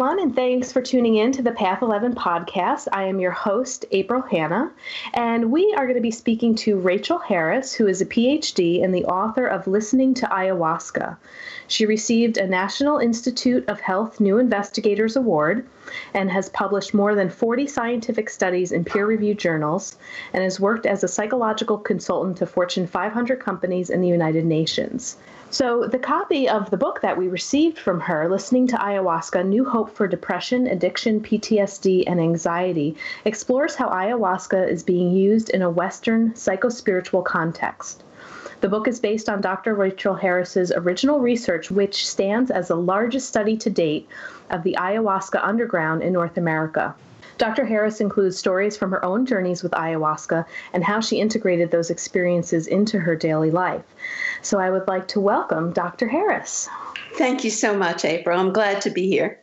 everyone, and thanks for tuning in to the Path 11 podcast. I am your host, April Hanna, and we are going to be speaking to Rachel Harris, who is a PhD and the author of Listening to Ayahuasca. She received a National Institute of Health New Investigators Award and has published more than 40 scientific studies in peer reviewed journals and has worked as a psychological consultant to Fortune 500 companies in the United Nations. So, the copy of the book that we received from her, Listening to Ayahuasca New Hope for Depression, Addiction, PTSD, and Anxiety, explores how ayahuasca is being used in a Western psychospiritual context. The book is based on Dr. Rachel Harris's original research, which stands as the largest study to date of the ayahuasca underground in North America. Dr. Harris includes stories from her own journeys with ayahuasca and how she integrated those experiences into her daily life. So I would like to welcome Dr. Harris. Thank you so much, April. I'm glad to be here.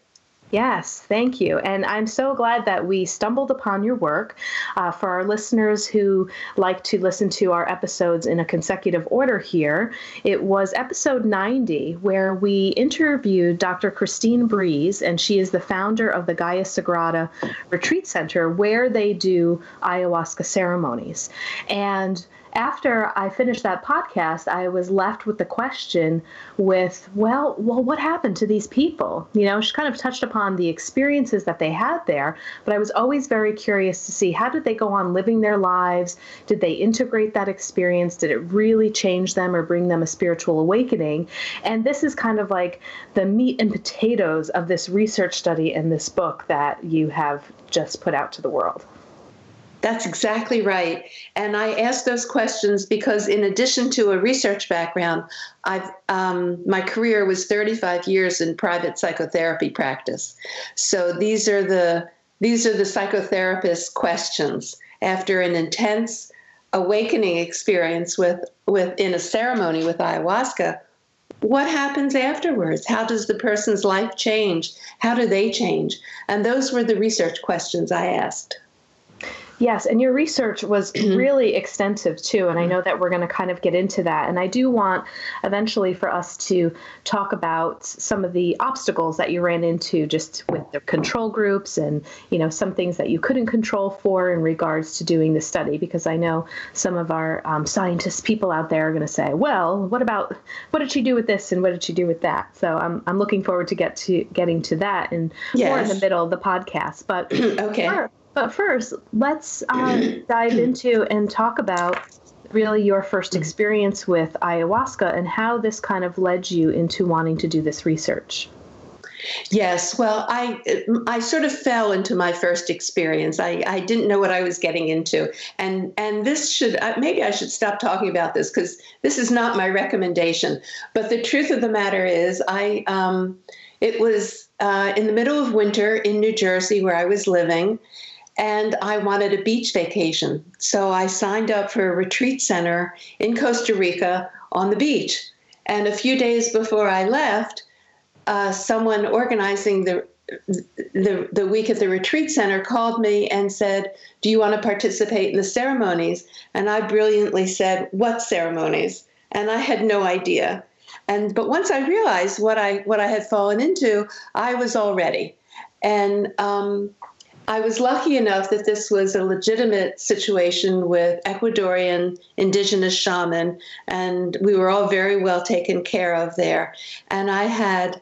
Yes, thank you. And I'm so glad that we stumbled upon your work. Uh, for our listeners who like to listen to our episodes in a consecutive order here, it was episode 90 where we interviewed Dr. Christine Breese, and she is the founder of the Gaia Sagrada Retreat Center, where they do ayahuasca ceremonies. And after I finished that podcast, I was left with the question with, well, well, what happened to these people? You know, she kind of touched upon the experiences that they had there, but I was always very curious to see how did they go on living their lives? Did they integrate that experience? Did it really change them or bring them a spiritual awakening? And this is kind of like the meat and potatoes of this research study and this book that you have just put out to the world. That's exactly right. And I ask those questions because, in addition to a research background, I've um, my career was 35 years in private psychotherapy practice. So these are the these are the psychotherapist questions after an intense awakening experience with with in a ceremony with ayahuasca. What happens afterwards? How does the person's life change? How do they change? And those were the research questions I asked. Yes, and your research was really extensive too, and I know that we're going to kind of get into that. And I do want eventually for us to talk about some of the obstacles that you ran into just with the control groups and, you know, some things that you couldn't control for in regards to doing the study, because I know some of our um, scientist people out there are going to say, well, what about, what did she do with this and what did she do with that? So I'm, I'm looking forward to get to getting to that and yes. more in the middle of the podcast. But okay. But first, let's uh, dive into and talk about really your first experience with ayahuasca and how this kind of led you into wanting to do this research. Yes, well, I I sort of fell into my first experience. I, I didn't know what I was getting into, and and this should uh, maybe I should stop talking about this because this is not my recommendation. But the truth of the matter is, I um, it was uh, in the middle of winter in New Jersey where I was living, and I wanted a beach vacation. So I signed up for a retreat center in Costa Rica on the beach. And a few days before I left, uh, someone organizing the, the the week at the retreat center called me and said, "Do you want to participate in the ceremonies?" And I brilliantly said, "What ceremonies?" And I had no idea. And but once I realized what I what I had fallen into, I was all ready. And um, I was lucky enough that this was a legitimate situation with Ecuadorian indigenous shaman, and we were all very well taken care of there. And I had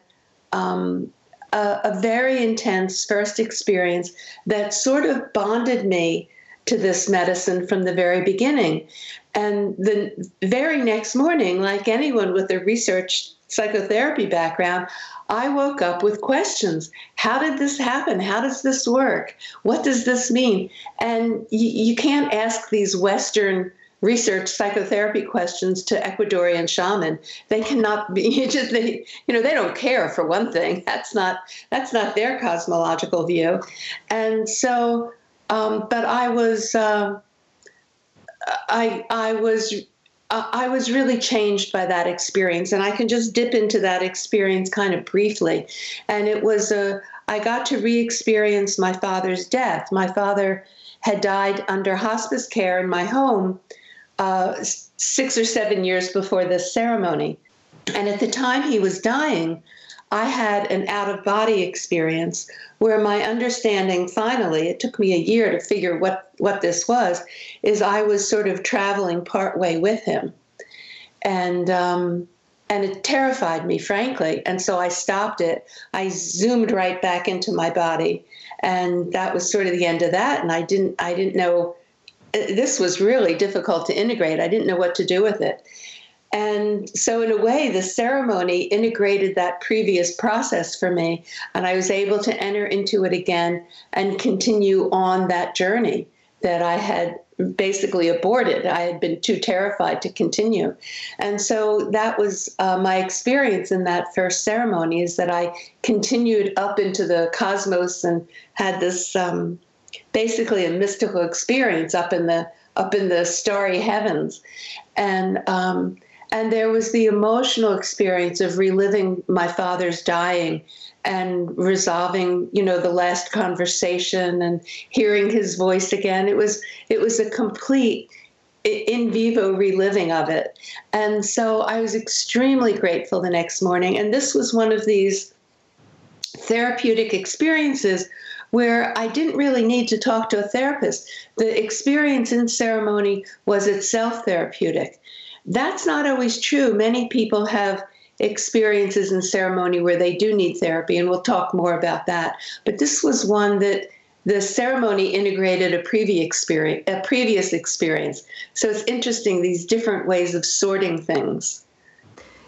um, a, a very intense first experience that sort of bonded me to this medicine from the very beginning. And the very next morning, like anyone with a research psychotherapy background, I woke up with questions. How did this happen? How does this work? What does this mean? And you, you can't ask these Western research psychotherapy questions to Ecuadorian shaman. They cannot be just they you know they don't care for one thing. That's not that's not their cosmological view. And so, um, but I was uh, I I was uh, I was really changed by that experience, and I can just dip into that experience kind of briefly. And it was a, I got to re experience my father's death. My father had died under hospice care in my home uh, six or seven years before this ceremony. And at the time he was dying, I had an out of body experience where my understanding finally, it took me a year to figure what, what this was, is I was sort of traveling partway with him. And, um, and it terrified me, frankly. And so I stopped it. I zoomed right back into my body. And that was sort of the end of that. And I didn't, I didn't know, this was really difficult to integrate. I didn't know what to do with it. And so, in a way, the ceremony integrated that previous process for me, and I was able to enter into it again and continue on that journey that I had basically aborted. I had been too terrified to continue. And so that was uh, my experience in that first ceremony is that I continued up into the cosmos and had this um, basically a mystical experience up in the up in the starry heavens. And um, and there was the emotional experience of reliving my father's dying and resolving you know the last conversation and hearing his voice again it was it was a complete in vivo reliving of it and so i was extremely grateful the next morning and this was one of these therapeutic experiences where I didn't really need to talk to a therapist. The experience in ceremony was itself therapeutic. That's not always true. Many people have experiences in ceremony where they do need therapy, and we'll talk more about that. But this was one that the ceremony integrated a previous experience, a previous experience. So it's interesting these different ways of sorting things.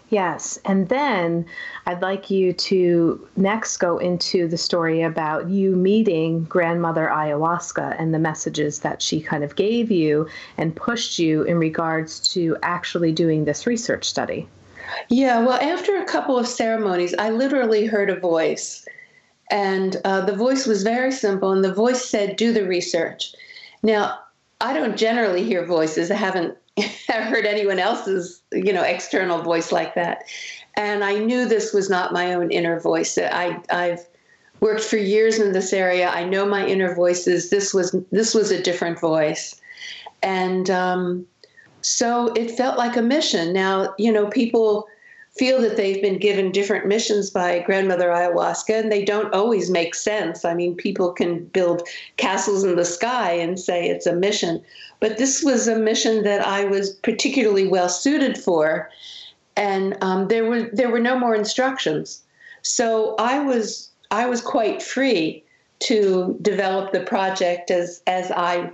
Yes. And then I'd like you to next go into the story about you meeting grandmother ayahuasca and the messages that she kind of gave you and pushed you in regards to actually doing this research study. Yeah. Well, after a couple of ceremonies, I literally heard a voice. And uh, the voice was very simple. And the voice said, Do the research. Now, I don't generally hear voices. I haven't heard anyone else's, you know, external voice like that. And I knew this was not my own inner voice. I, I've worked for years in this area. I know my inner voices. This was this was a different voice, and um, so it felt like a mission. Now, you know, people feel that they've been given different missions by grandmother ayahuasca and they don't always make sense. I mean, people can build castles in the sky and say it's a mission, but this was a mission that I was particularly well suited for, and um, there were there were no more instructions, so I was I was quite free to develop the project as as I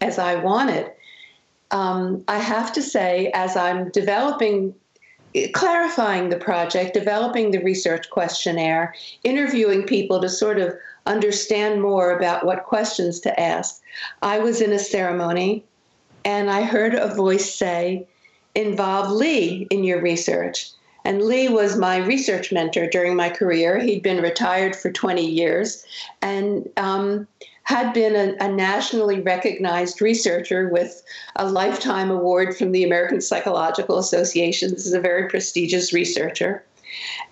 as I wanted. Um, I have to say, as I'm developing clarifying the project, developing the research questionnaire, interviewing people to sort of understand more about what questions to ask. I was in a ceremony and I heard a voice say, Involve Lee in your research. And Lee was my research mentor during my career. He'd been retired for 20 years and um, had been a, a, nationally recognized researcher with a lifetime award from the American Psychological Association. This is a very prestigious researcher.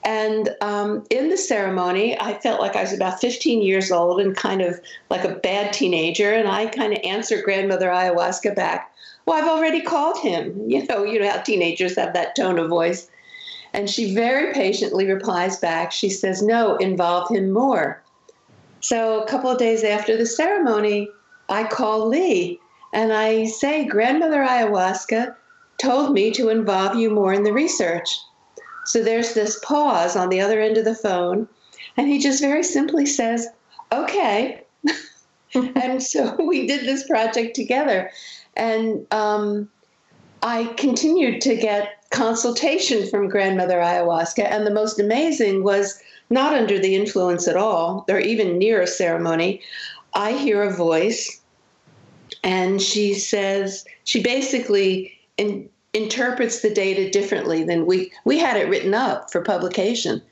And um, in the ceremony, I felt like I was about 15 years old and kind of like a bad teenager. And I kind of answered grandmother ayahuasca back, "Well, I've already called him." You know, you know how teenagers have that tone of voice. And she very patiently replies back. She says, "No, involve him more." So a couple of days after the ceremony, I call Lee and I say, Grandmother Ayahuasca told me to involve you more in the research. So there's this pause on the other end of the phone, and he just very simply says, Okay. and so we did this project together. And um, I continued to get consultation from grandmother ayahuasca. And the most amazing was not under the influence at all, or even near a ceremony. I hear a voice, and she says, she basically in, interprets the data differently than we we had it written up for publication,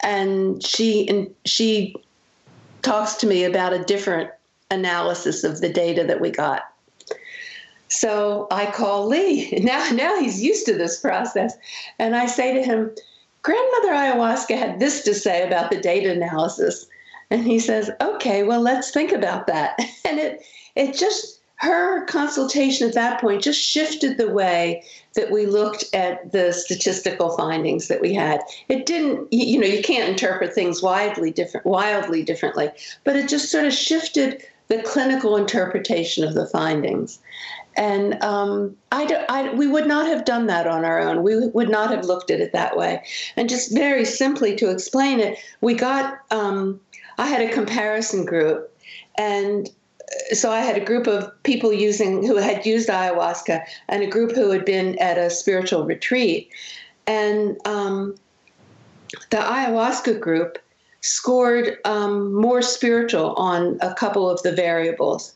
and she and she talks to me about a different analysis of the data that we got. So I call Lee. Now, now he's used to this process. And I say to him, Grandmother Ayahuasca had this to say about the data analysis. And he says, okay, well, let's think about that. And it, it just, her consultation at that point just shifted the way that we looked at the statistical findings that we had. It didn't, you know, you can't interpret things wildly different, wildly differently, but it just sort of shifted the clinical interpretation of the findings. And um, I, I, we would not have done that on our own. We would not have looked at it that way. And just very simply to explain it, we got, um, I had a comparison group, and so I had a group of people using who had used ayahuasca and a group who had been at a spiritual retreat. And um, the ayahuasca group scored um, more spiritual on a couple of the variables.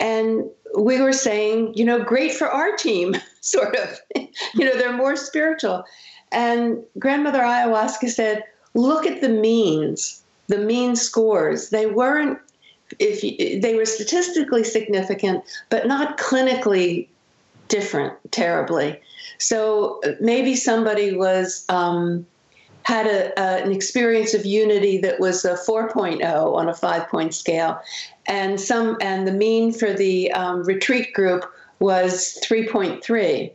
And we were saying, you know, great for our team, sort of. you know, they're more spiritual. And grandmother ayahuasca said, look at the means, the mean scores. They weren't if you, they were statistically significant, but not clinically different terribly. So uh, maybe somebody was um, had a, an experience of unity that was a 4.0 on a five point scale, and some and the mean for the um, retreat group was 3.3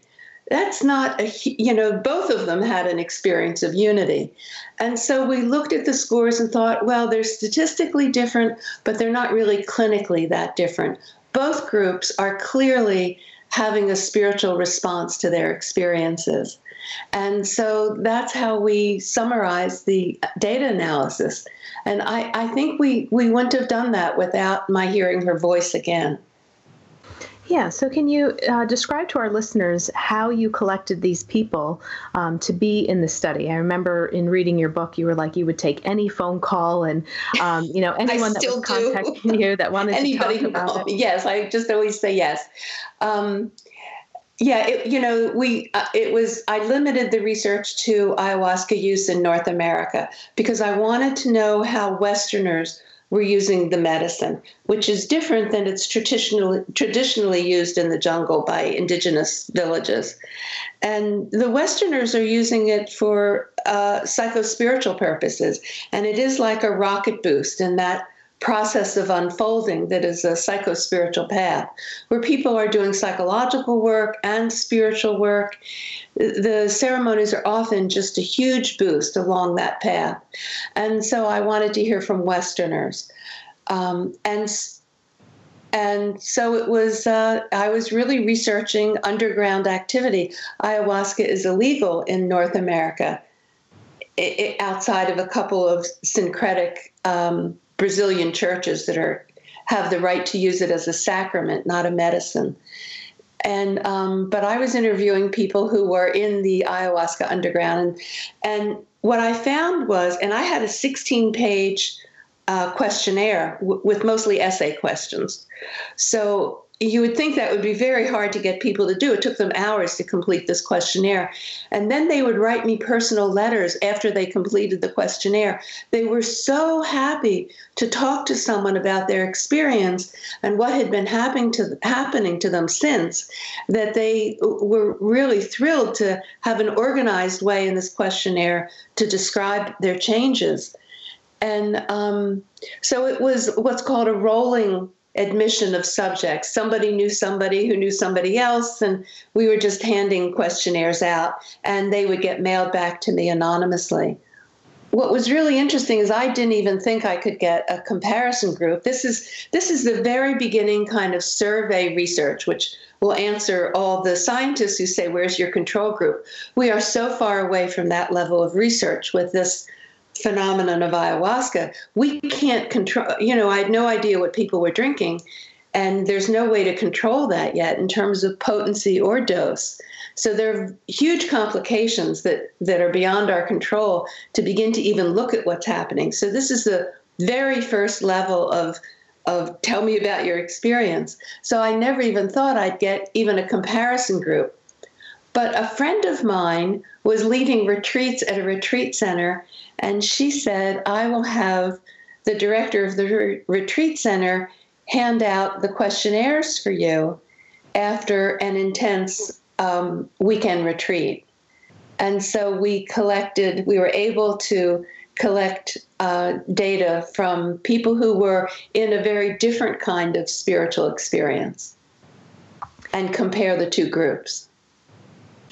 that's not a you know both of them had an experience of unity. And so we looked at the scores and thought well they're statistically different but they're not really clinically that different. Both groups are clearly having a spiritual response to their experiences and so that's how we summarize the data analysis and i, I think we, we wouldn't have done that without my hearing her voice again yeah, so can you uh, describe to our listeners how you collected these people um, to be in the study? I remember in reading your book, you were like you would take any phone call and um, you know anyone that was contacting you that wanted Anybody to talk about it. Yes, I just always say yes. Um, yeah, it, you know, we uh, it was I limited the research to ayahuasca use in North America because I wanted to know how Westerners we're using the medicine, which is different than it's traditionally traditionally used in the jungle by indigenous villages. And the Westerners are using it for uh, psychospiritual purposes, and it is like a rocket boost in that process of unfolding that is a psycho spiritual path where people are doing psychological work and spiritual work the ceremonies are often just a huge boost along that path. And so I wanted to hear from Westerners. Um, and and so it was, uh, I was really researching underground activity. Ayahuasca is illegal in North America it, it, outside of a couple of syncretic um, Brazilian churches that are have the right to use it as a sacrament, not a medicine. And um, but I was interviewing people who were in the ayahuasca underground, and and what I found was, and I had a 16 page uh, questionnaire w- with mostly essay questions, so you would think that would be very hard to get people to do. It took them hours to complete this questionnaire. And then they would write me personal letters after they completed the questionnaire. They were so happy to talk to someone about their experience and what had been happening to, happening to them since that they were really thrilled to have an organized way in this questionnaire to describe their changes. And um, so it was what's called a rolling admission of subjects. Somebody knew somebody who knew somebody else, and we were just handing questionnaires out, and they would get mailed back to me anonymously. What was really interesting is I didn't even think I could get a comparison group. This is this is the very beginning kind of survey research, which will answer all the scientists who say, "Where's your control group?" We are so far away from that level of research with this phenomenon of ayahuasca, we can't control, you know, I had no idea what people were drinking. And there's no way to control that yet in terms of potency or dose. So there are huge complications that, that are beyond our control to begin to even look at what's happening. So this is the very first level of of tell me about your experience. So I never even thought I'd get even a comparison group. But a friend of mine was leading retreats at a retreat center and she said, I will have the director of the re- retreat center hand out the questionnaires for you after an intense um, weekend retreat. And so we collected, we were able to collect uh, data from people who were in a very different kind of spiritual experience. and compare the two groups.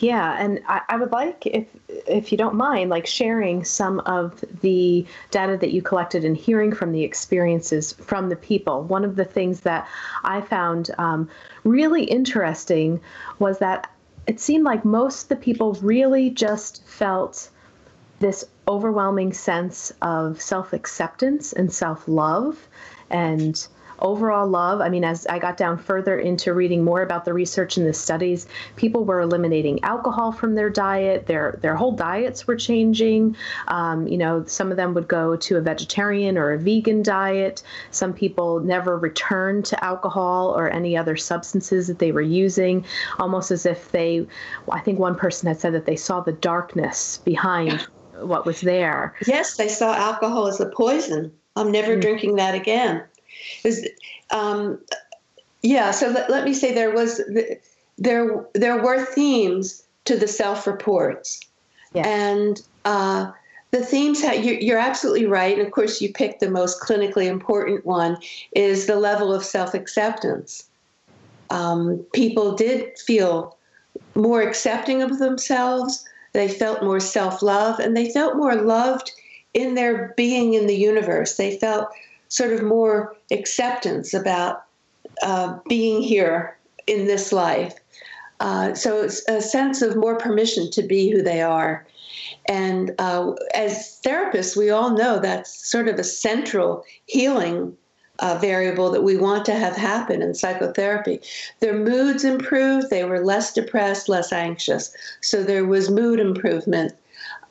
Yeah, and I, I, would like, if if you don't mind, like sharing some of the data that you collected and hearing from the experiences from the people. One of the things that I found um, really interesting was that it seemed like most of the people really just felt this overwhelming sense of self acceptance and self love and overall love. I mean, as I got down further into reading more about the research and the studies, people were eliminating alcohol from their diet. Their their whole diets were changing. Um, you know, some of them would go to a vegetarian or a vegan diet. Some people never returned to alcohol or any other substances that they were using, almost as if they. I think one person had said that they saw the darkness behind. what was there. Yes, they saw alcohol as a poison. I'm never mm. drinking that again. Is um, yeah. So let, let me say there was there there were themes to the self reports, yes. and uh, the themes had, you're, you're absolutely right. And of course, you picked the most clinically important one is the level of self acceptance. Um, people did feel more accepting of themselves. They felt more self love, and they felt more loved in their being in the universe. They felt sort of more acceptance about uh, being here in this life. Uh, so it's a sense of more permission to be who they are. And uh, as therapists, we all know that's sort of a central healing uh, variable that we want to have happen in psychotherapy. Their moods improved, they were less depressed, less anxious. So there was mood improvement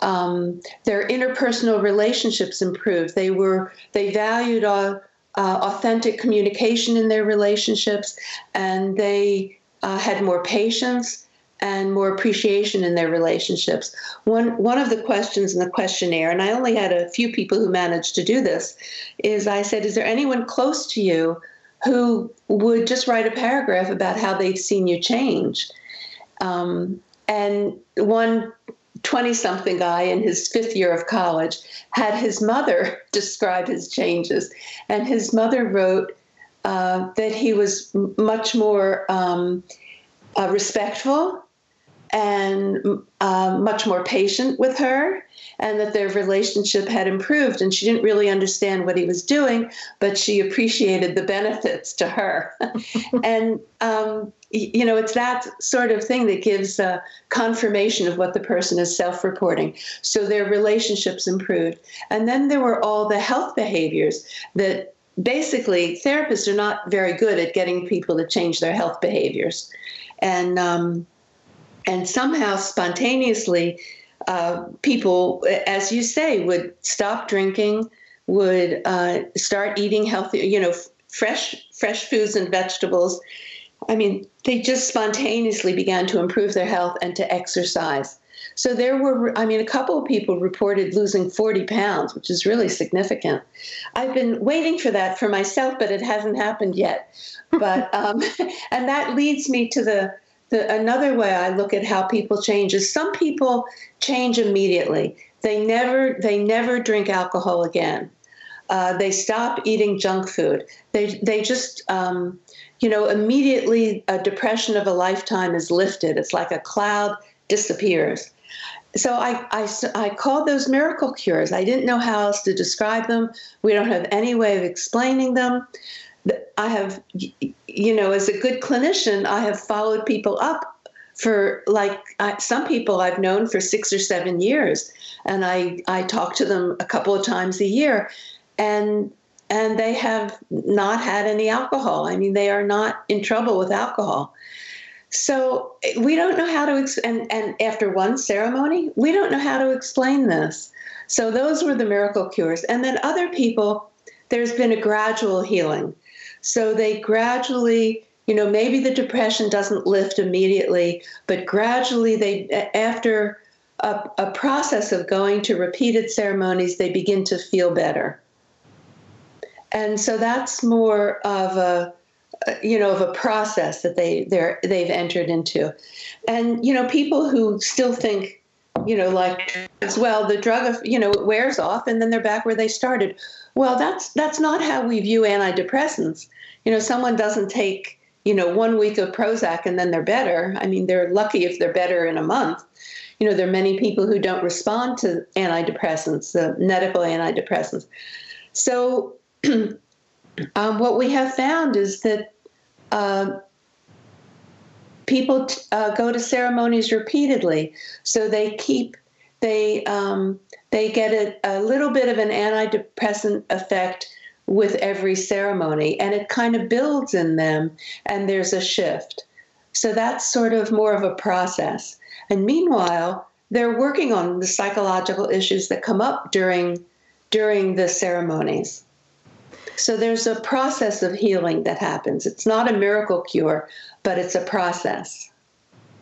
um, their interpersonal relationships improved. They were they valued uh, uh, authentic communication in their relationships, and they uh, had more patience and more appreciation in their relationships. One one of the questions in the questionnaire, and I only had a few people who managed to do this, is I said, "Is there anyone close to you who would just write a paragraph about how they've seen you change?" Um, and one 20 something guy in his fifth year of college had his mother describe his changes. And his mother wrote uh, that he was much more um, uh, respectful and uh, much more patient with her, and that their relationship had improved. And she didn't really understand what he was doing, but she appreciated the benefits to her. and um, you know, it's that sort of thing that gives confirmation of what the person is self reporting. So their relationships improved. And then there were all the health behaviors that basically therapists are not very good at getting people to change their health behaviors. And, um, and somehow spontaneously, uh, people, as you say, would stop drinking, would uh, start eating healthy, you know, fresh fresh foods and vegetables I mean, they just spontaneously began to improve their health and to exercise. So there were, I mean, a couple of people reported losing 40 pounds, which is really significant. I've been waiting for that for myself, but it hasn't happened yet. But um, and that leads me to the, the another way I look at how people change is some people change immediately. They never they never drink alcohol again. Uh, they stop eating junk food. They they just um, you know, immediately a depression of a lifetime is lifted. It's like a cloud disappears. So I, I, I called those miracle cures. I didn't know how else to describe them. We don't have any way of explaining them. I have, you know, as a good clinician, I have followed people up for like I, some people I've known for six or seven years, and I I talk to them a couple of times a year, and and they have not had any alcohol. I mean, they are not in trouble with alcohol. So we don't know how to, ex- and, and after one ceremony, we don't know how to explain this. So those were the miracle cures. And then other people, there's been a gradual healing. So they gradually, you know, maybe the depression doesn't lift immediately, but gradually they, after a, a process of going to repeated ceremonies, they begin to feel better and so that's more of a you know of a process that they they're they've entered into and you know people who still think you know like as well the drug you know it wears off and then they're back where they started well that's that's not how we view antidepressants you know someone doesn't take you know, one week of Prozac and then they're better. I mean, they're lucky if they're better in a month. You know, there are many people who don't respond to antidepressants, the medical antidepressants. So, um, what we have found is that uh, people t- uh, go to ceremonies repeatedly, so they keep they um, they get a, a little bit of an antidepressant effect with every ceremony, and it kind of builds in them, and there's a shift. So that's sort of more of a process. And meanwhile, they're working on the psychological issues that come up during during the ceremonies. So there's a process of healing that happens. It's not a miracle cure, but it's a process.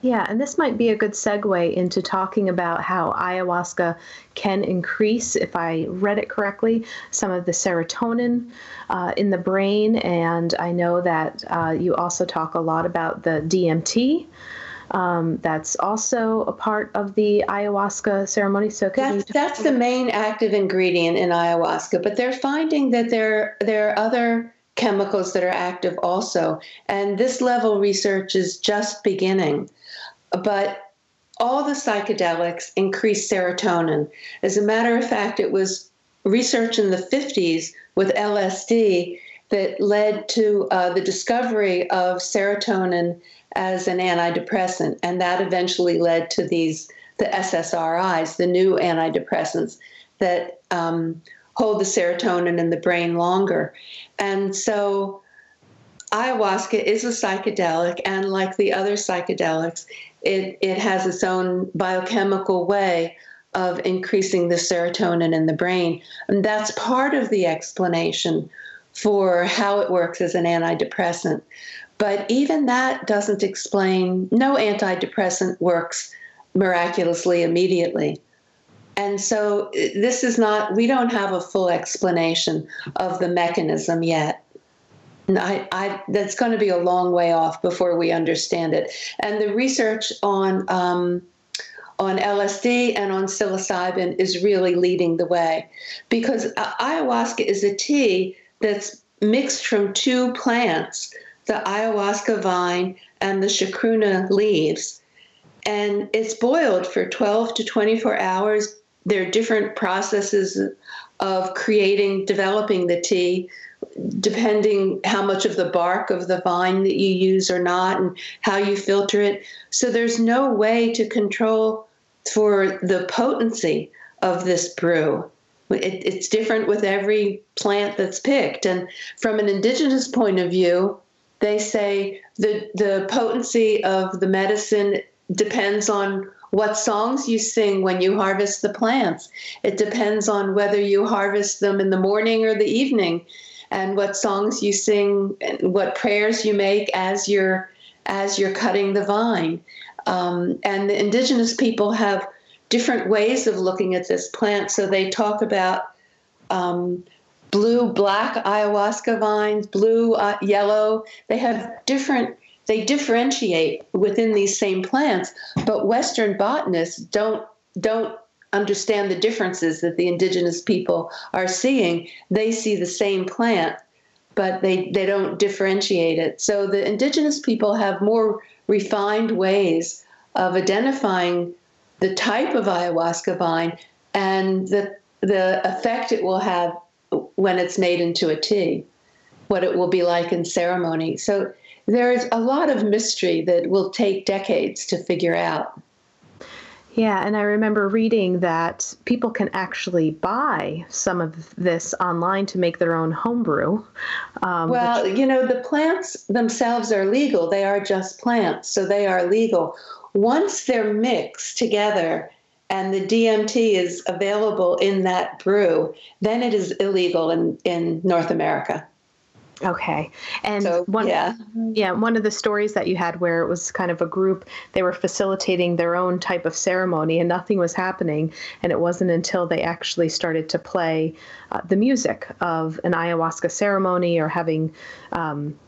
Yeah, and this might be a good segue into talking about how ayahuasca can increase, if I read it correctly, some of the serotonin uh, in the brain. And I know that uh, you also talk a lot about the DMT. Um, that's also a part of the ayahuasca ceremony. So that's, that's the main active ingredient in ayahuasca, but they're finding that there there are other chemicals that are active also, and this level research is just beginning. But all the psychedelics increase serotonin. As a matter of fact, it was research in the 50s with LSD that led to uh, the discovery of serotonin as an antidepressant, and that eventually led to these the SSRIs, the new antidepressants that um, hold the serotonin in the brain longer. And so ayahuasca is a psychedelic, and like the other psychedelics, it, it has its own biochemical way of increasing the serotonin in the brain. And that's part of the explanation for how it works as an antidepressant. But even that doesn't explain, no antidepressant works miraculously immediately. And so this is not, we don't have a full explanation of the mechanism yet. I, I, that's going to be a long way off before we understand it. And the research on um, on LSD and on psilocybin is really leading the way, because ayahuasca is a tea that's mixed from two plants, the ayahuasca vine and the chacruna leaves, and it's boiled for 12 to 24 hours. There are different processes of creating, developing the tea depending how much of the bark of the vine that you use or not and how you filter it. So there's no way to control for the potency of this brew. It, it's different with every plant that's picked. And from an indigenous point of view, they say the, the potency of the medicine depends on what songs you sing when you harvest the plants. It depends on whether you harvest them in the morning or the evening and what songs you sing and what prayers you make as you're as you're cutting the vine. Um, and the indigenous people have different ways of looking at this plant. So they talk about um, blue, black ayahuasca vines, blue, uh, yellow. They have different. They differentiate within these same plants, but Western botanists don't don't understand the differences that the indigenous people are seeing. They see the same plant, but they, they don't differentiate it. So the indigenous people have more refined ways of identifying the type of ayahuasca vine and the, the effect it will have when it's made into a tea, what it will be like in ceremony. So there is a lot of mystery that will take decades to figure out. Yeah, and I remember reading that people can actually buy some of this online to make their own homebrew. Um, well, which... you know, the plants themselves are legal. They are just plants, so they are legal. Once they're mixed together and the DMT is available in that brew, then it is illegal in, in North America. Okay. And so, one yeah. yeah, one of the stories that you had where it was kind of a group they were facilitating their own type of ceremony and nothing was happening and it wasn't until they actually started to play uh, the music of an ayahuasca ceremony or having um,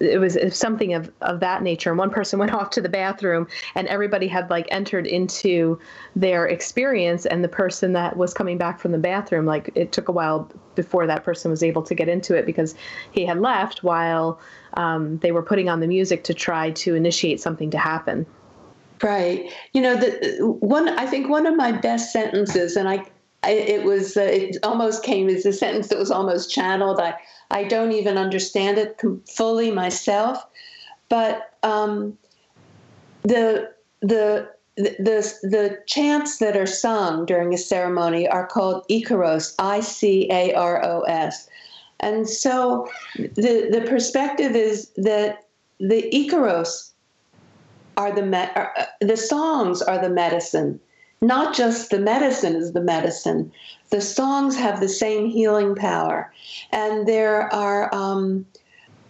it was something of, of that nature. And one person went off to the bathroom, and everybody had like entered into their experience. And the person that was coming back from the bathroom, like it took a while before that person was able to get into it because he had left while um, they were putting on the music to try to initiate something to happen. Right. You know, the one I think one of my best sentences, and I, I it was uh, it almost came as a sentence that was almost channeled. I I don't even understand it fully myself, but um, the the the the chants that are sung during a ceremony are called Icaros, I C A R O S, and so the the perspective is that the Icaros are the me- are, uh, the songs are the medicine, not just the medicine is the medicine, the songs have the same healing power. And there are um,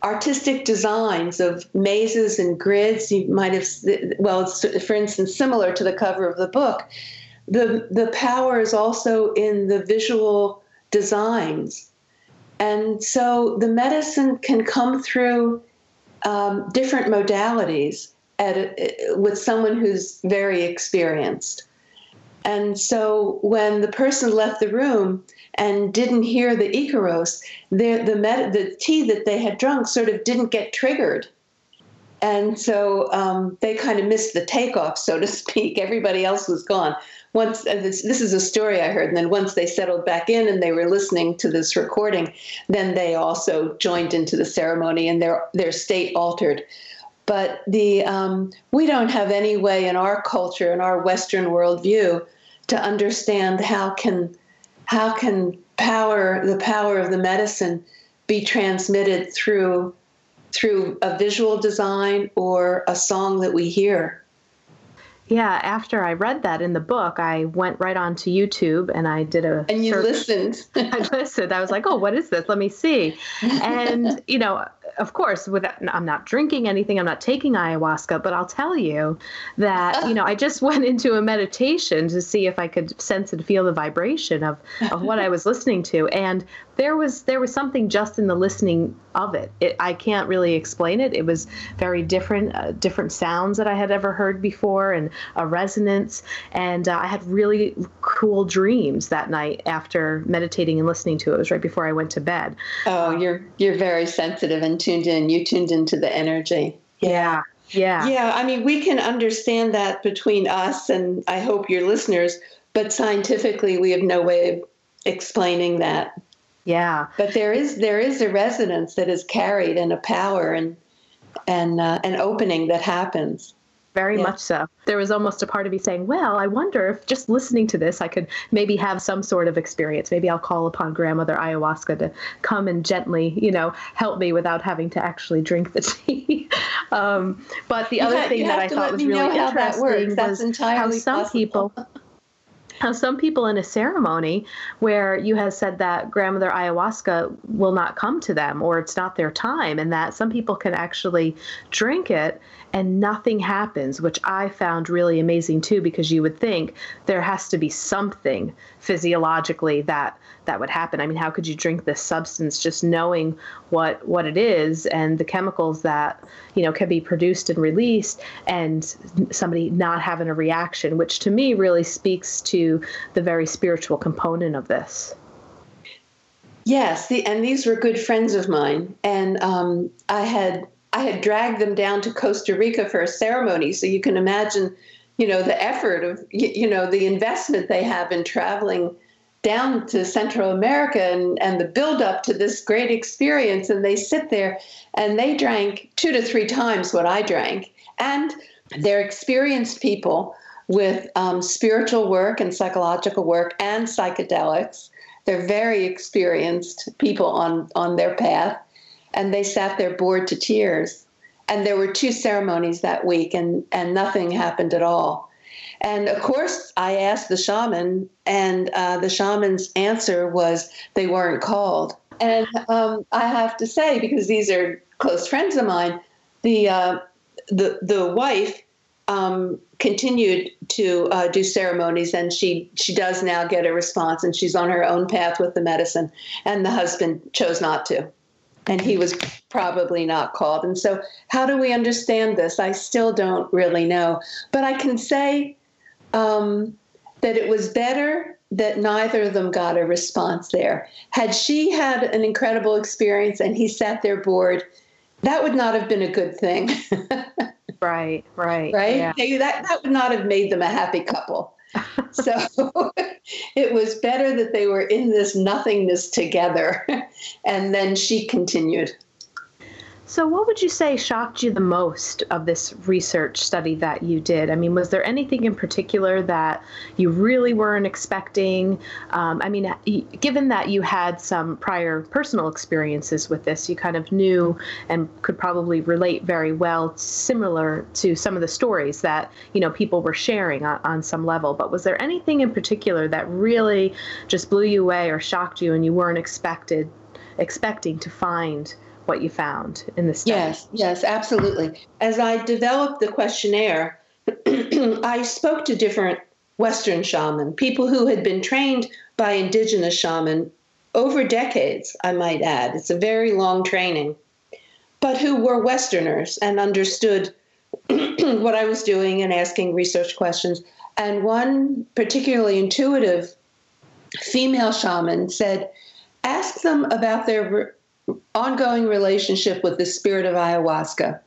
artistic designs of mazes and grids. You might have, well, for instance, similar to the cover of the book. The, the power is also in the visual designs. And so the medicine can come through um, different modalities at, with someone who's very experienced. And so when the person left the room and didn't hear the Icaros, the, the, med- the tea that they had drunk sort of didn't get triggered. And so um, they kind of missed the takeoff, so to speak. Everybody else was gone. Once uh, this, this is a story I heard, and then once they settled back in and they were listening to this recording, then they also joined into the ceremony, and their their state altered but the um, we don't have any way in our culture in our Western worldview to understand how can how can power the power of the medicine be transmitted through through a visual design or a song that we hear yeah, after I read that in the book, I went right on to YouTube and I did a. And you search. listened. I listened. I was like, oh, what is this? Let me see. And, you know, of course, with I'm not drinking anything, I'm not taking ayahuasca, but I'll tell you that, you know, I just went into a meditation to see if I could sense and feel the vibration of, of what I was listening to. And there was there was something just in the listening of it. it I can't really explain it. It was very different, uh, different sounds that I had ever heard before, and a resonance. And uh, I had really cool dreams that night after meditating and listening to it. It was right before I went to bed. Oh, you're you're very sensitive and tuned in. You tuned into the energy. Yeah. Yeah. Yeah. I mean, we can understand that between us and I hope your listeners, but scientifically, we have no way of explaining that. Yeah. But there is there is a resonance that is carried and a power and and uh, an opening that happens. Very yeah. much so. There was almost a part of me saying, "Well, I wonder if just listening to this, I could maybe have some sort of experience. Maybe I'll call upon grandmother ayahuasca to come and gently, you know, help me without having to actually drink the tea." um, but the you other thing that I thought was really interesting was how some possible. people how some people in a ceremony where you have said that grandmother ayahuasca will not come to them or it's not their time and that some people can actually drink it and nothing happens, which I found really amazing too, because you would think there has to be something physiologically that that would happen. I mean, how could you drink this substance just knowing what what it is and the chemicals that you know can be produced and released, and somebody not having a reaction, which to me really speaks to the very spiritual component of this. Yes, the, and these were good friends of mine, and um, I had I had dragged them down to Costa Rica for a ceremony. So you can imagine, you know, the effort of, you know, the investment they have in traveling down to Central America and, and the build up to this great experience. And they sit there and they drank two to three times what I drank. And they're experienced people with um, spiritual work and psychological work and psychedelics. They're very experienced people on, on their path and they sat there bored to tears. And there were two ceremonies that week, and, and nothing happened at all. And of course, I asked the shaman, and uh, the shaman's answer was they weren't called. And um, I have to say, because these are close friends of mine, the uh, the the wife um, continued to uh, do ceremonies, and she she does now get a response, and she's on her own path with the medicine. And the husband chose not to and he was probably not called. And so, how do we understand this? I still don't really know. But I can say um, that it was better that neither of them got a response there. Had she had an incredible experience and he sat there bored, that would not have been a good thing. right, right. Right? Yeah. That, that would not have made them a happy couple. So it was better that they were in this nothingness together. and then she continued. So, what would you say shocked you the most of this research study that you did? I mean, was there anything in particular that you really weren't expecting? Um, I mean, given that you had some prior personal experiences with this, you kind of knew and could probably relate very well, similar to some of the stories that you know people were sharing on, on some level. But was there anything in particular that really just blew you away or shocked you, and you weren't expected expecting to find? What you found in the study. Yes, yes, absolutely. As I developed the questionnaire, I spoke to different Western shaman, people who had been trained by indigenous shaman over decades, I might add. It's a very long training, but who were Westerners and understood what I was doing and asking research questions. And one particularly intuitive female shaman said, ask them about their ongoing relationship with the spirit of ayahuasca.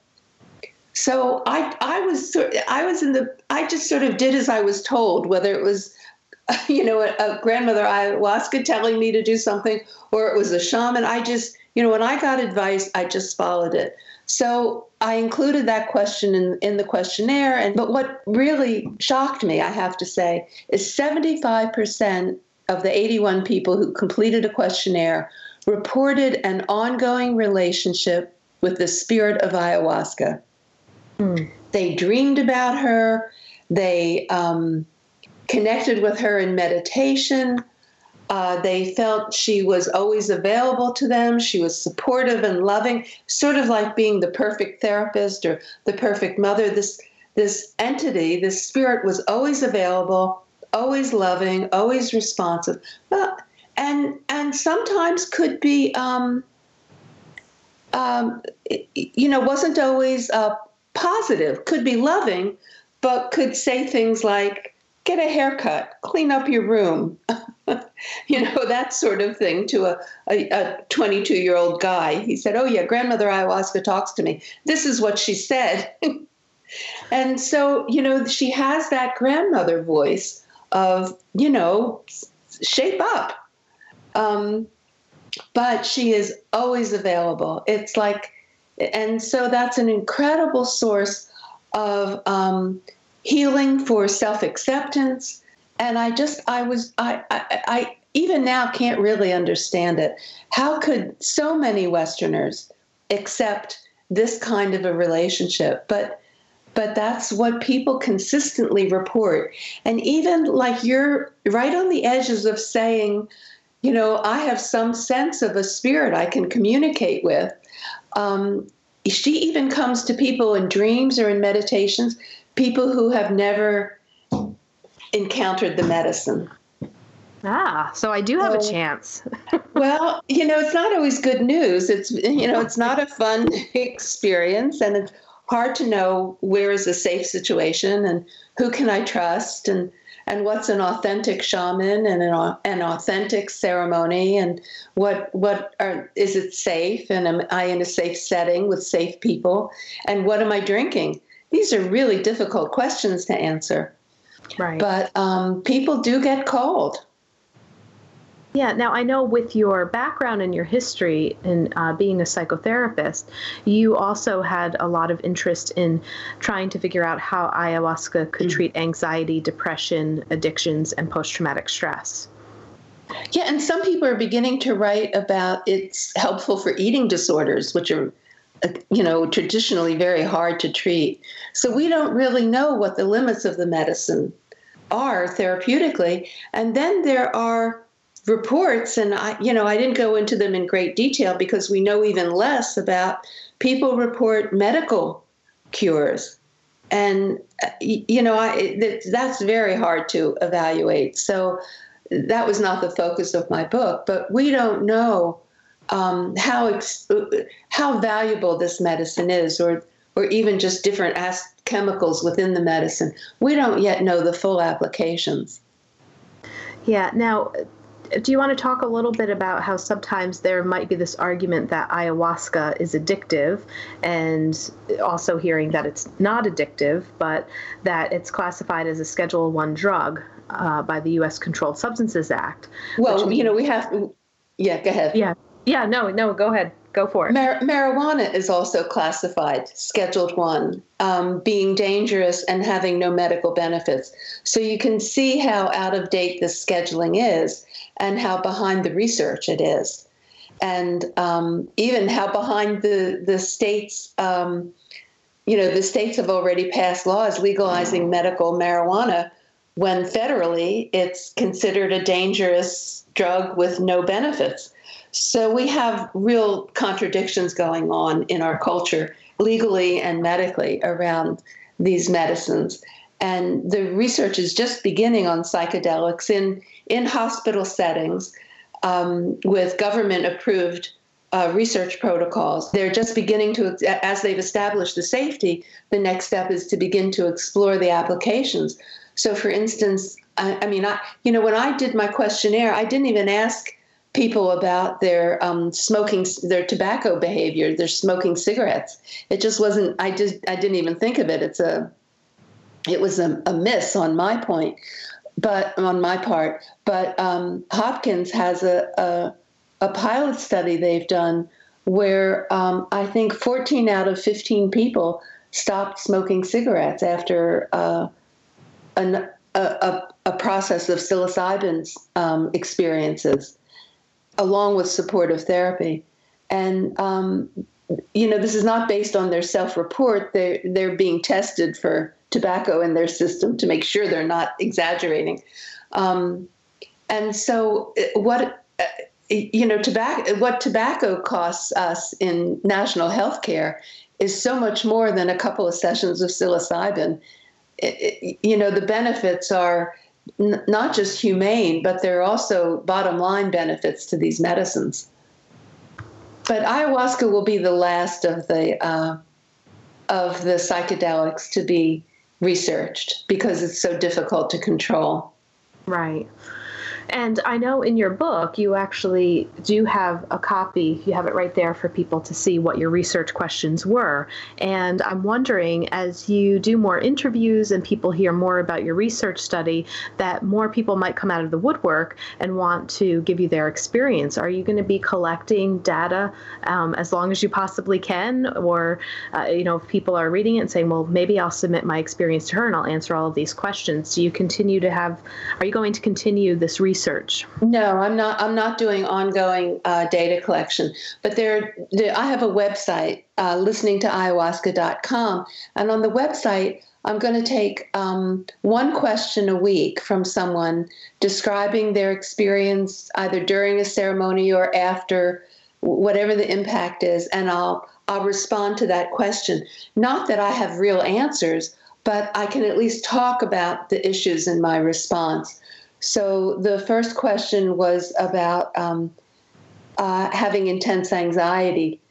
So I I was I was in the I just sort of did as I was told, whether it was you know a, a grandmother ayahuasca telling me to do something or it was a shaman. I just you know when I got advice, I just followed it. So I included that question in, in the questionnaire. And but what really shocked me, I have to say, is 75% of the 81 people who completed a questionnaire reported an ongoing relationship with the spirit of ayahuasca. Mm. They dreamed about her, they um, connected with her in meditation. Uh, they felt she was always available to them. She was supportive and loving, sort of like being the perfect therapist or the perfect mother. This this entity, this spirit, was always available, always loving, always responsive. But and and sometimes could be um, um, you know wasn't always uh, positive could be loving but could say things like get a haircut clean up your room. You know that sort of thing to a, a 22 year old guy. He said oh yeah grandmother ayahuasca talks to me. This is what she said. And so you know she has that grandmother voice of you know shape up um, but she is always available. It's like, and so that's an incredible source of um, healing for self acceptance. And I just, I was, I, I, I even now can't really understand it. How could so many Westerners accept this kind of a relationship? But but that's what people consistently report. And even like you're right on the edges of saying, you know, I have some sense of a spirit I can communicate with. Um, she even comes to people in dreams or in meditations, people who have never encountered the medicine. Ah, so I do have so, a chance. well, you know, it's not always good news. It's you know, it's not a fun experience and it's hard to know where is a safe situation and who can I trust and and what's an authentic shaman and an, an authentic ceremony and what what are, is it safe and am I in a safe setting with safe people and what am I drinking? These are really difficult questions to answer. Right. But um, people do get called. Yeah. Now, I know with your background and your history in uh, being a psychotherapist, you also had a lot of interest in trying to figure out how ayahuasca could mm-hmm. treat anxiety, depression, addictions, and post traumatic stress. Yeah, and some people are beginning to write about it's helpful for eating disorders, which are uh, you know traditionally very hard to treat. So we don't really know what the limits of the medicine are therapeutically. And then there are reports, and I, you know, I didn't go into them in great detail because we know even less about people report medical cures, and uh, you know, I, that's very hard to evaluate. So that was not the focus of my book, but we don't know um, how ex- how valuable this medicine is, or or even just different as- chemicals within the medicine. We don't yet know the full applications. Yeah. Now, do you want to talk a little bit about how sometimes there might be this argument that ayahuasca is addictive, and also hearing that it's not addictive, but that it's classified as a Schedule One drug uh, by the U.S. Controlled Substances Act? Well, you know, we have. Yeah, go ahead. Yeah. Yeah. No. No. Go ahead. Go for it. Mar- marijuana is also classified Scheduled One, um, being dangerous and having no medical benefits. So you can see how out of date this scheduling is, and how behind the research it is, and um, even how behind the the states. Um, you know, the states have already passed laws legalizing medical marijuana when federally it's considered a dangerous drug with no benefits. So we have real contradictions going on in our culture, legally and medically, around these medicines. And the research is just beginning on psychedelics in, in hospital settings um, with government approved uh, research protocols. They're just beginning to, as they've established the safety, the next step is to begin to explore the applications. So, for instance, I, I mean, I, you know, when I did my questionnaire, I didn't even ask people about their um, smoking, their tobacco behavior, their smoking cigarettes. It just wasn't. I just I didn't even think of it. It's a, it was a, a miss on my point, but on my part. But um, Hopkins has a, a, a pilot study they've done where um, I think 14 out of 15 people stopped smoking cigarettes after uh, an, a, a, process of psilocybin um, experiences along with supportive therapy. And um, you know, this is not based on their self-report. They're they're being tested for tobacco in their system to make sure they're not exaggerating. Um, and so, uh, what uh, you know, tobacco what tobacco costs us in national health care is so much more than a couple of sessions of psilocybin. It, it, you know, the benefits are n- not just humane, but there are also bottom line benefits to these medicines. But ayahuasca will be the last of the uh, of the psychedelics to be researched because it's so difficult to control. Right. And I know in your book, you actually do have a copy. You have it right there for people to see what your research questions were. And I'm wondering, as you do more interviews and people hear more about your research study, that more people might come out of the woodwork and want to give you their experience. Are you going to be collecting data um, as long as you possibly can? Or, uh, you know, if people are reading it and saying, well, maybe I'll submit my experience to her and I'll answer all of these questions. Do you continue to have, are you going to continue this research? Research? No, I'm not. I'm not doing ongoing uh, data collection. But there, there, I have a website, uh, listening to ayahuasca.com, and on the website, I'm going to take um, one question a week from someone describing their experience either during a ceremony or after, whatever the impact is, and I'll I'll respond to that question. Not that I have real answers, but I can at least talk about the issues in my response. So the first question was about um, uh, having intense anxiety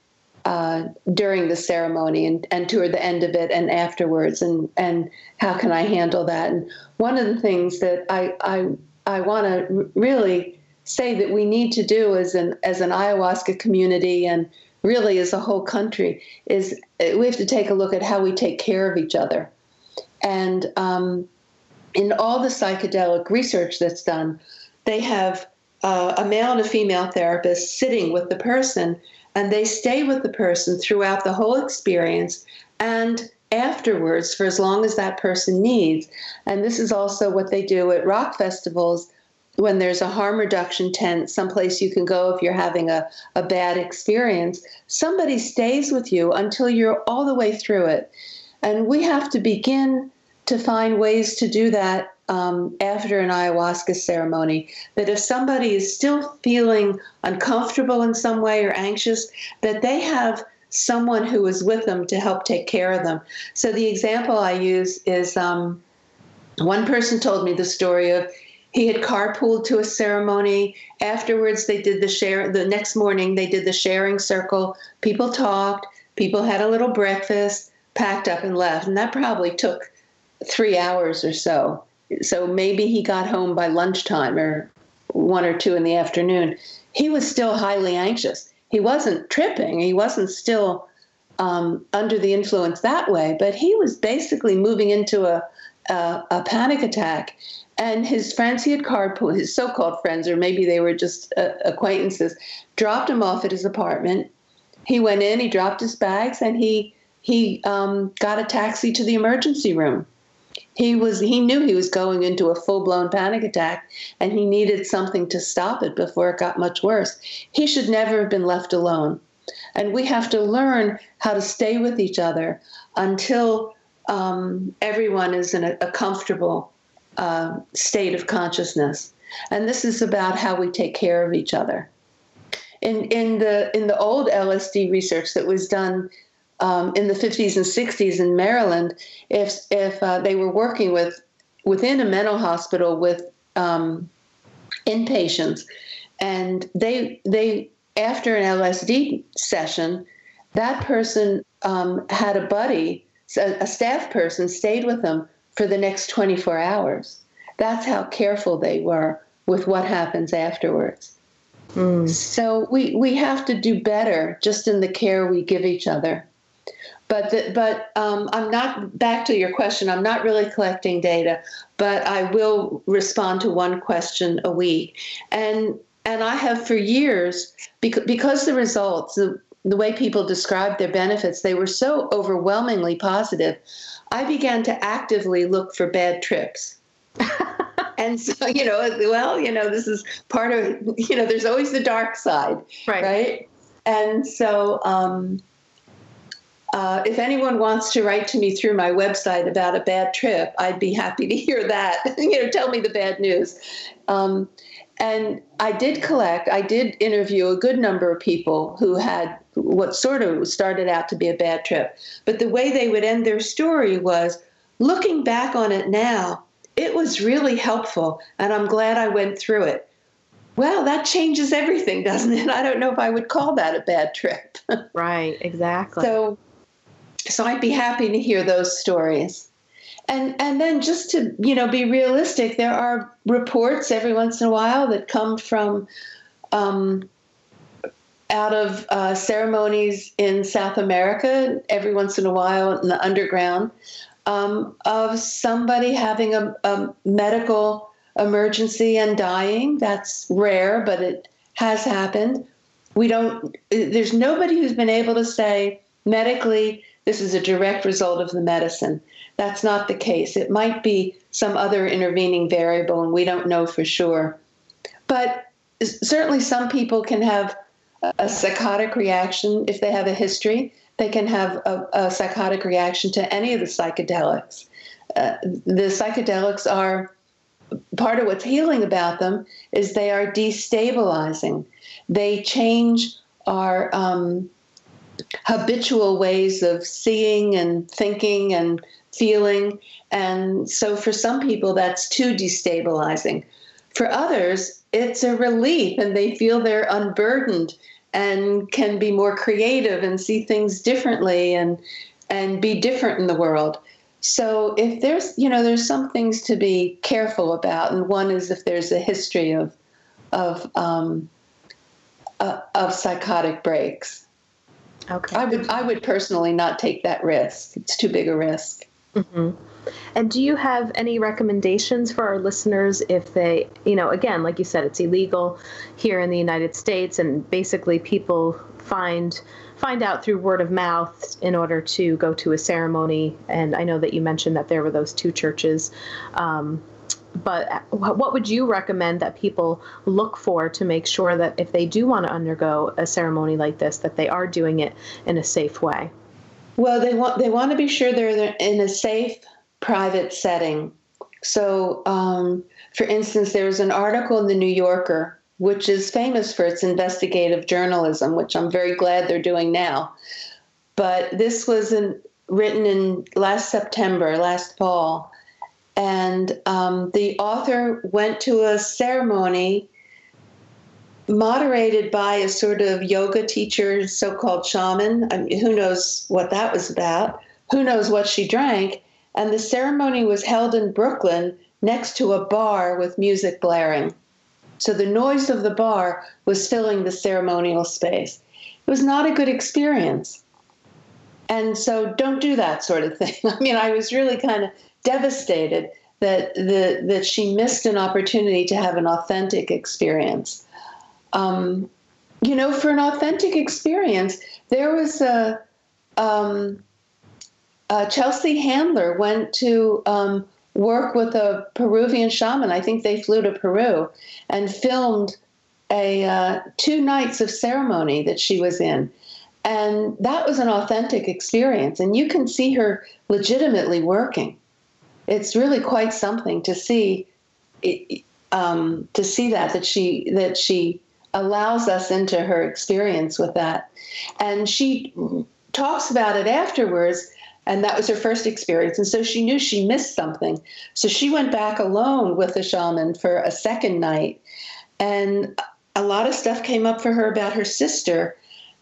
uh, during the ceremony and, and toward the end of it and afterwards, and, and how can I handle that? And one of the things that I, I, I want to really say that we need to do as an, as an ayahuasca community and really as a whole country is uh, we have to take a look at how we take care of each other. And um, in all the psychedelic research that's done, they have uh, a male and a female therapist sitting with the person, and they stay with the person throughout the whole experience and afterwards for as long as that person needs. And this is also what they do at rock festivals when there's a harm reduction tent, someplace you can go if you're having a, a bad experience. Somebody stays with you until you're all the way through it. And we have to begin to find ways to do that um, after an ayahuasca ceremony. That if somebody is still feeling uncomfortable in some way or anxious, that they have someone who is with them to help take care of them. So the example I use is um, one person told me the story of he had carpooled to a ceremony. Afterwards, they did the share. The next morning, they did the sharing circle. People talked. People had a little breakfast, packed up, and left. And that probably took three hours or so. So maybe he got home by lunchtime or one or two in the afternoon. He was still highly anxious. He wasn't tripping. He wasn't still um, under the influence that way, but he was basically moving into a, a, a panic attack. And his friends he had carpooled, his so called friends, or maybe they were just uh, acquaintances, dropped him off at his apartment. He went in, he dropped his bags, and he he um, got a taxi to the emergency room. He was he knew he was going into a full blown panic attack, and he needed something to stop it before it got much worse. He should never have been left alone. And we have to learn how to stay with each other until um, everyone is in a, a comfortable uh, state of consciousness. And this is about how we take care of each other. In, in the in the old LSD research that was done um, in the 50s and 60s in Maryland, if if uh, they were working with within a mental hospital with um, inpatients, and they they after an LSD session, that person um, had a buddy, a staff person, stayed with them for the next 24 hours. That's how careful they were with what happens afterwards. Mm. So we, we have to do better just in the care we give each other. But the, but um, I'm not back to your question. I'm not really collecting data, but I will respond to one question a week. And and I have for years because because the results the, the way people described their benefits they were so overwhelmingly positive. I began to actively look for bad trips. and so you know well you know this is part of you know there's always the dark side right right and so um, uh, if anyone wants to write to me through my website about a bad trip i'd be happy to hear that you know tell me the bad news um, and I did collect, I did interview a good number of people who had what sort of started out to be a bad trip. But the way they would end their story was looking back on it now, it was really helpful, and I'm glad I went through it. Well, that changes everything, doesn't it? I don't know if I would call that a bad trip. right, exactly. So, so I'd be happy to hear those stories and and then just to you know be realistic, there are reports every once in a while that come from um, out of uh, ceremonies in South America every once in a while in the underground um, of somebody having a, a medical emergency and dying. That's rare, but it has happened. We don't. There's nobody who's been able to say medically this is a direct result of the medicine. That's not the case. It might be some other intervening variable, and we don't know for sure. But certainly, some people can have a psychotic reaction if they have a history. They can have a, a psychotic reaction to any of the psychedelics. Uh, the psychedelics are part of what's healing about them is they are destabilizing. They change our um, habitual ways of seeing and thinking and feeling. And so for some people, that's too destabilizing. For others, it's a relief and they feel they're unburdened and can be more creative and see things differently and and be different in the world. So if there's you know there's some things to be careful about, and one is if there's a history of of um, uh, of psychotic breaks. Okay. I would I would personally not take that risk. It's too big a risk. Mm-hmm. And do you have any recommendations for our listeners if they, you know, again, like you said, it's illegal here in the United States, and basically people find find out through word of mouth in order to go to a ceremony. And I know that you mentioned that there were those two churches. Um, but what would you recommend that people look for to make sure that if they do want to undergo a ceremony like this, that they are doing it in a safe way? Well, they want they want to be sure they're in a safe, private setting. So, um, for instance, there was an article in the New Yorker, which is famous for its investigative journalism, which I'm very glad they're doing now. But this was in, written in last September, last fall, And um, the author went to a ceremony moderated by a sort of yoga teacher, so called shaman. I mean, who knows what that was about? Who knows what she drank? And the ceremony was held in Brooklyn next to a bar with music blaring. So the noise of the bar was filling the ceremonial space. It was not a good experience. And so don't do that sort of thing. I mean, I was really kind of devastated that the that she missed an opportunity to have an authentic experience. Um, you know, for an authentic experience, there was a um, Chelsea Handler went to um, work with a Peruvian shaman. I think they flew to Peru and filmed a uh, two nights of ceremony that she was in. And that was an authentic experience. And you can see her legitimately working. It's really quite something to see um, to see that that she that she allows us into her experience with that. And she talks about it afterwards and that was her first experience. And so she knew she missed something. So she went back alone with the shaman for a second night. And a lot of stuff came up for her about her sister.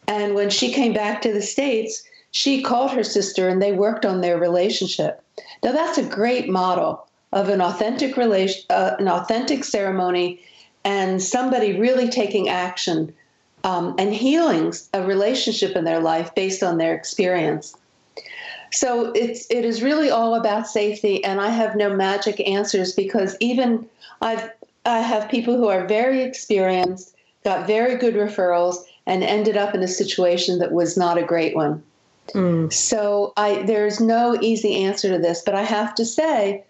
And when she came back to the States, she called her sister and they worked on their relationship. Now, that's a great model of an authentic relation, uh, an authentic ceremony, and somebody really taking action um, and healing a relationship in their life based on their experience. So it's it is really all about safety, and I have no magic answers because even I've I have people who are very experienced, got very good referrals, and ended up in a situation that was not a great one. Mm. So I there's no easy answer to this, but I have to say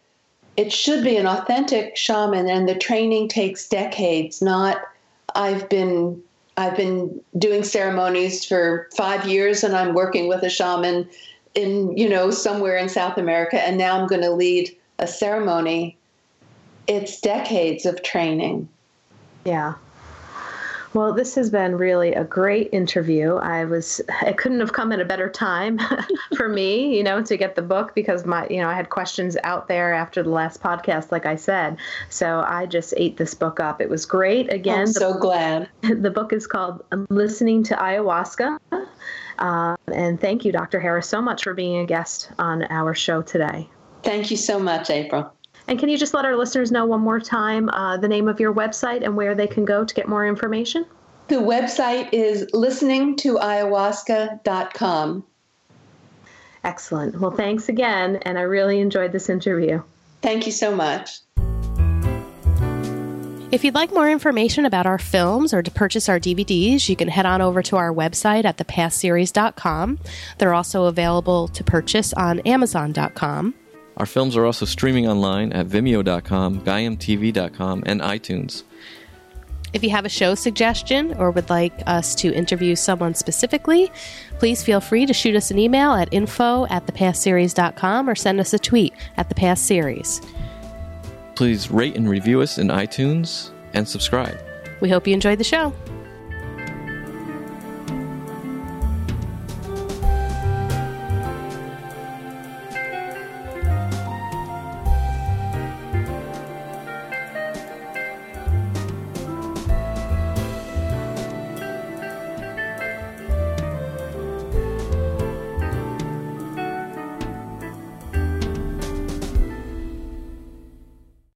it should be an authentic shaman and the training takes decades, not I've been I've been doing ceremonies for 5 years and I'm working with a shaman in you know somewhere in South America, and now I'm going to lead a ceremony. It's decades of training. Yeah. Well, this has been really a great interview. I was it couldn't have come at a better time for me, you know, to get the book because my, you know, I had questions out there after the last podcast like I said. So I just ate this book up. It was great. Again, I'm so glad. The book is called Listening to Ayahuasca uh, and thank you, Dr. Harris, so much for being a guest on our show today. Thank you so much, April. And can you just let our listeners know one more time uh, the name of your website and where they can go to get more information? The website is listeningtoayahuasca.com. Excellent. Well, thanks again, and I really enjoyed this interview. Thank you so much. If you'd like more information about our films or to purchase our DVDs, you can head on over to our website at thepastseries.com. They're also available to purchase on amazon.com. Our films are also streaming online at vimeo.com, gaiamtv.com, and iTunes. If you have a show suggestion or would like us to interview someone specifically, please feel free to shoot us an email at info at thepastseries.com or send us a tweet at thepastseries. Please rate and review us in iTunes and subscribe. We hope you enjoyed the show.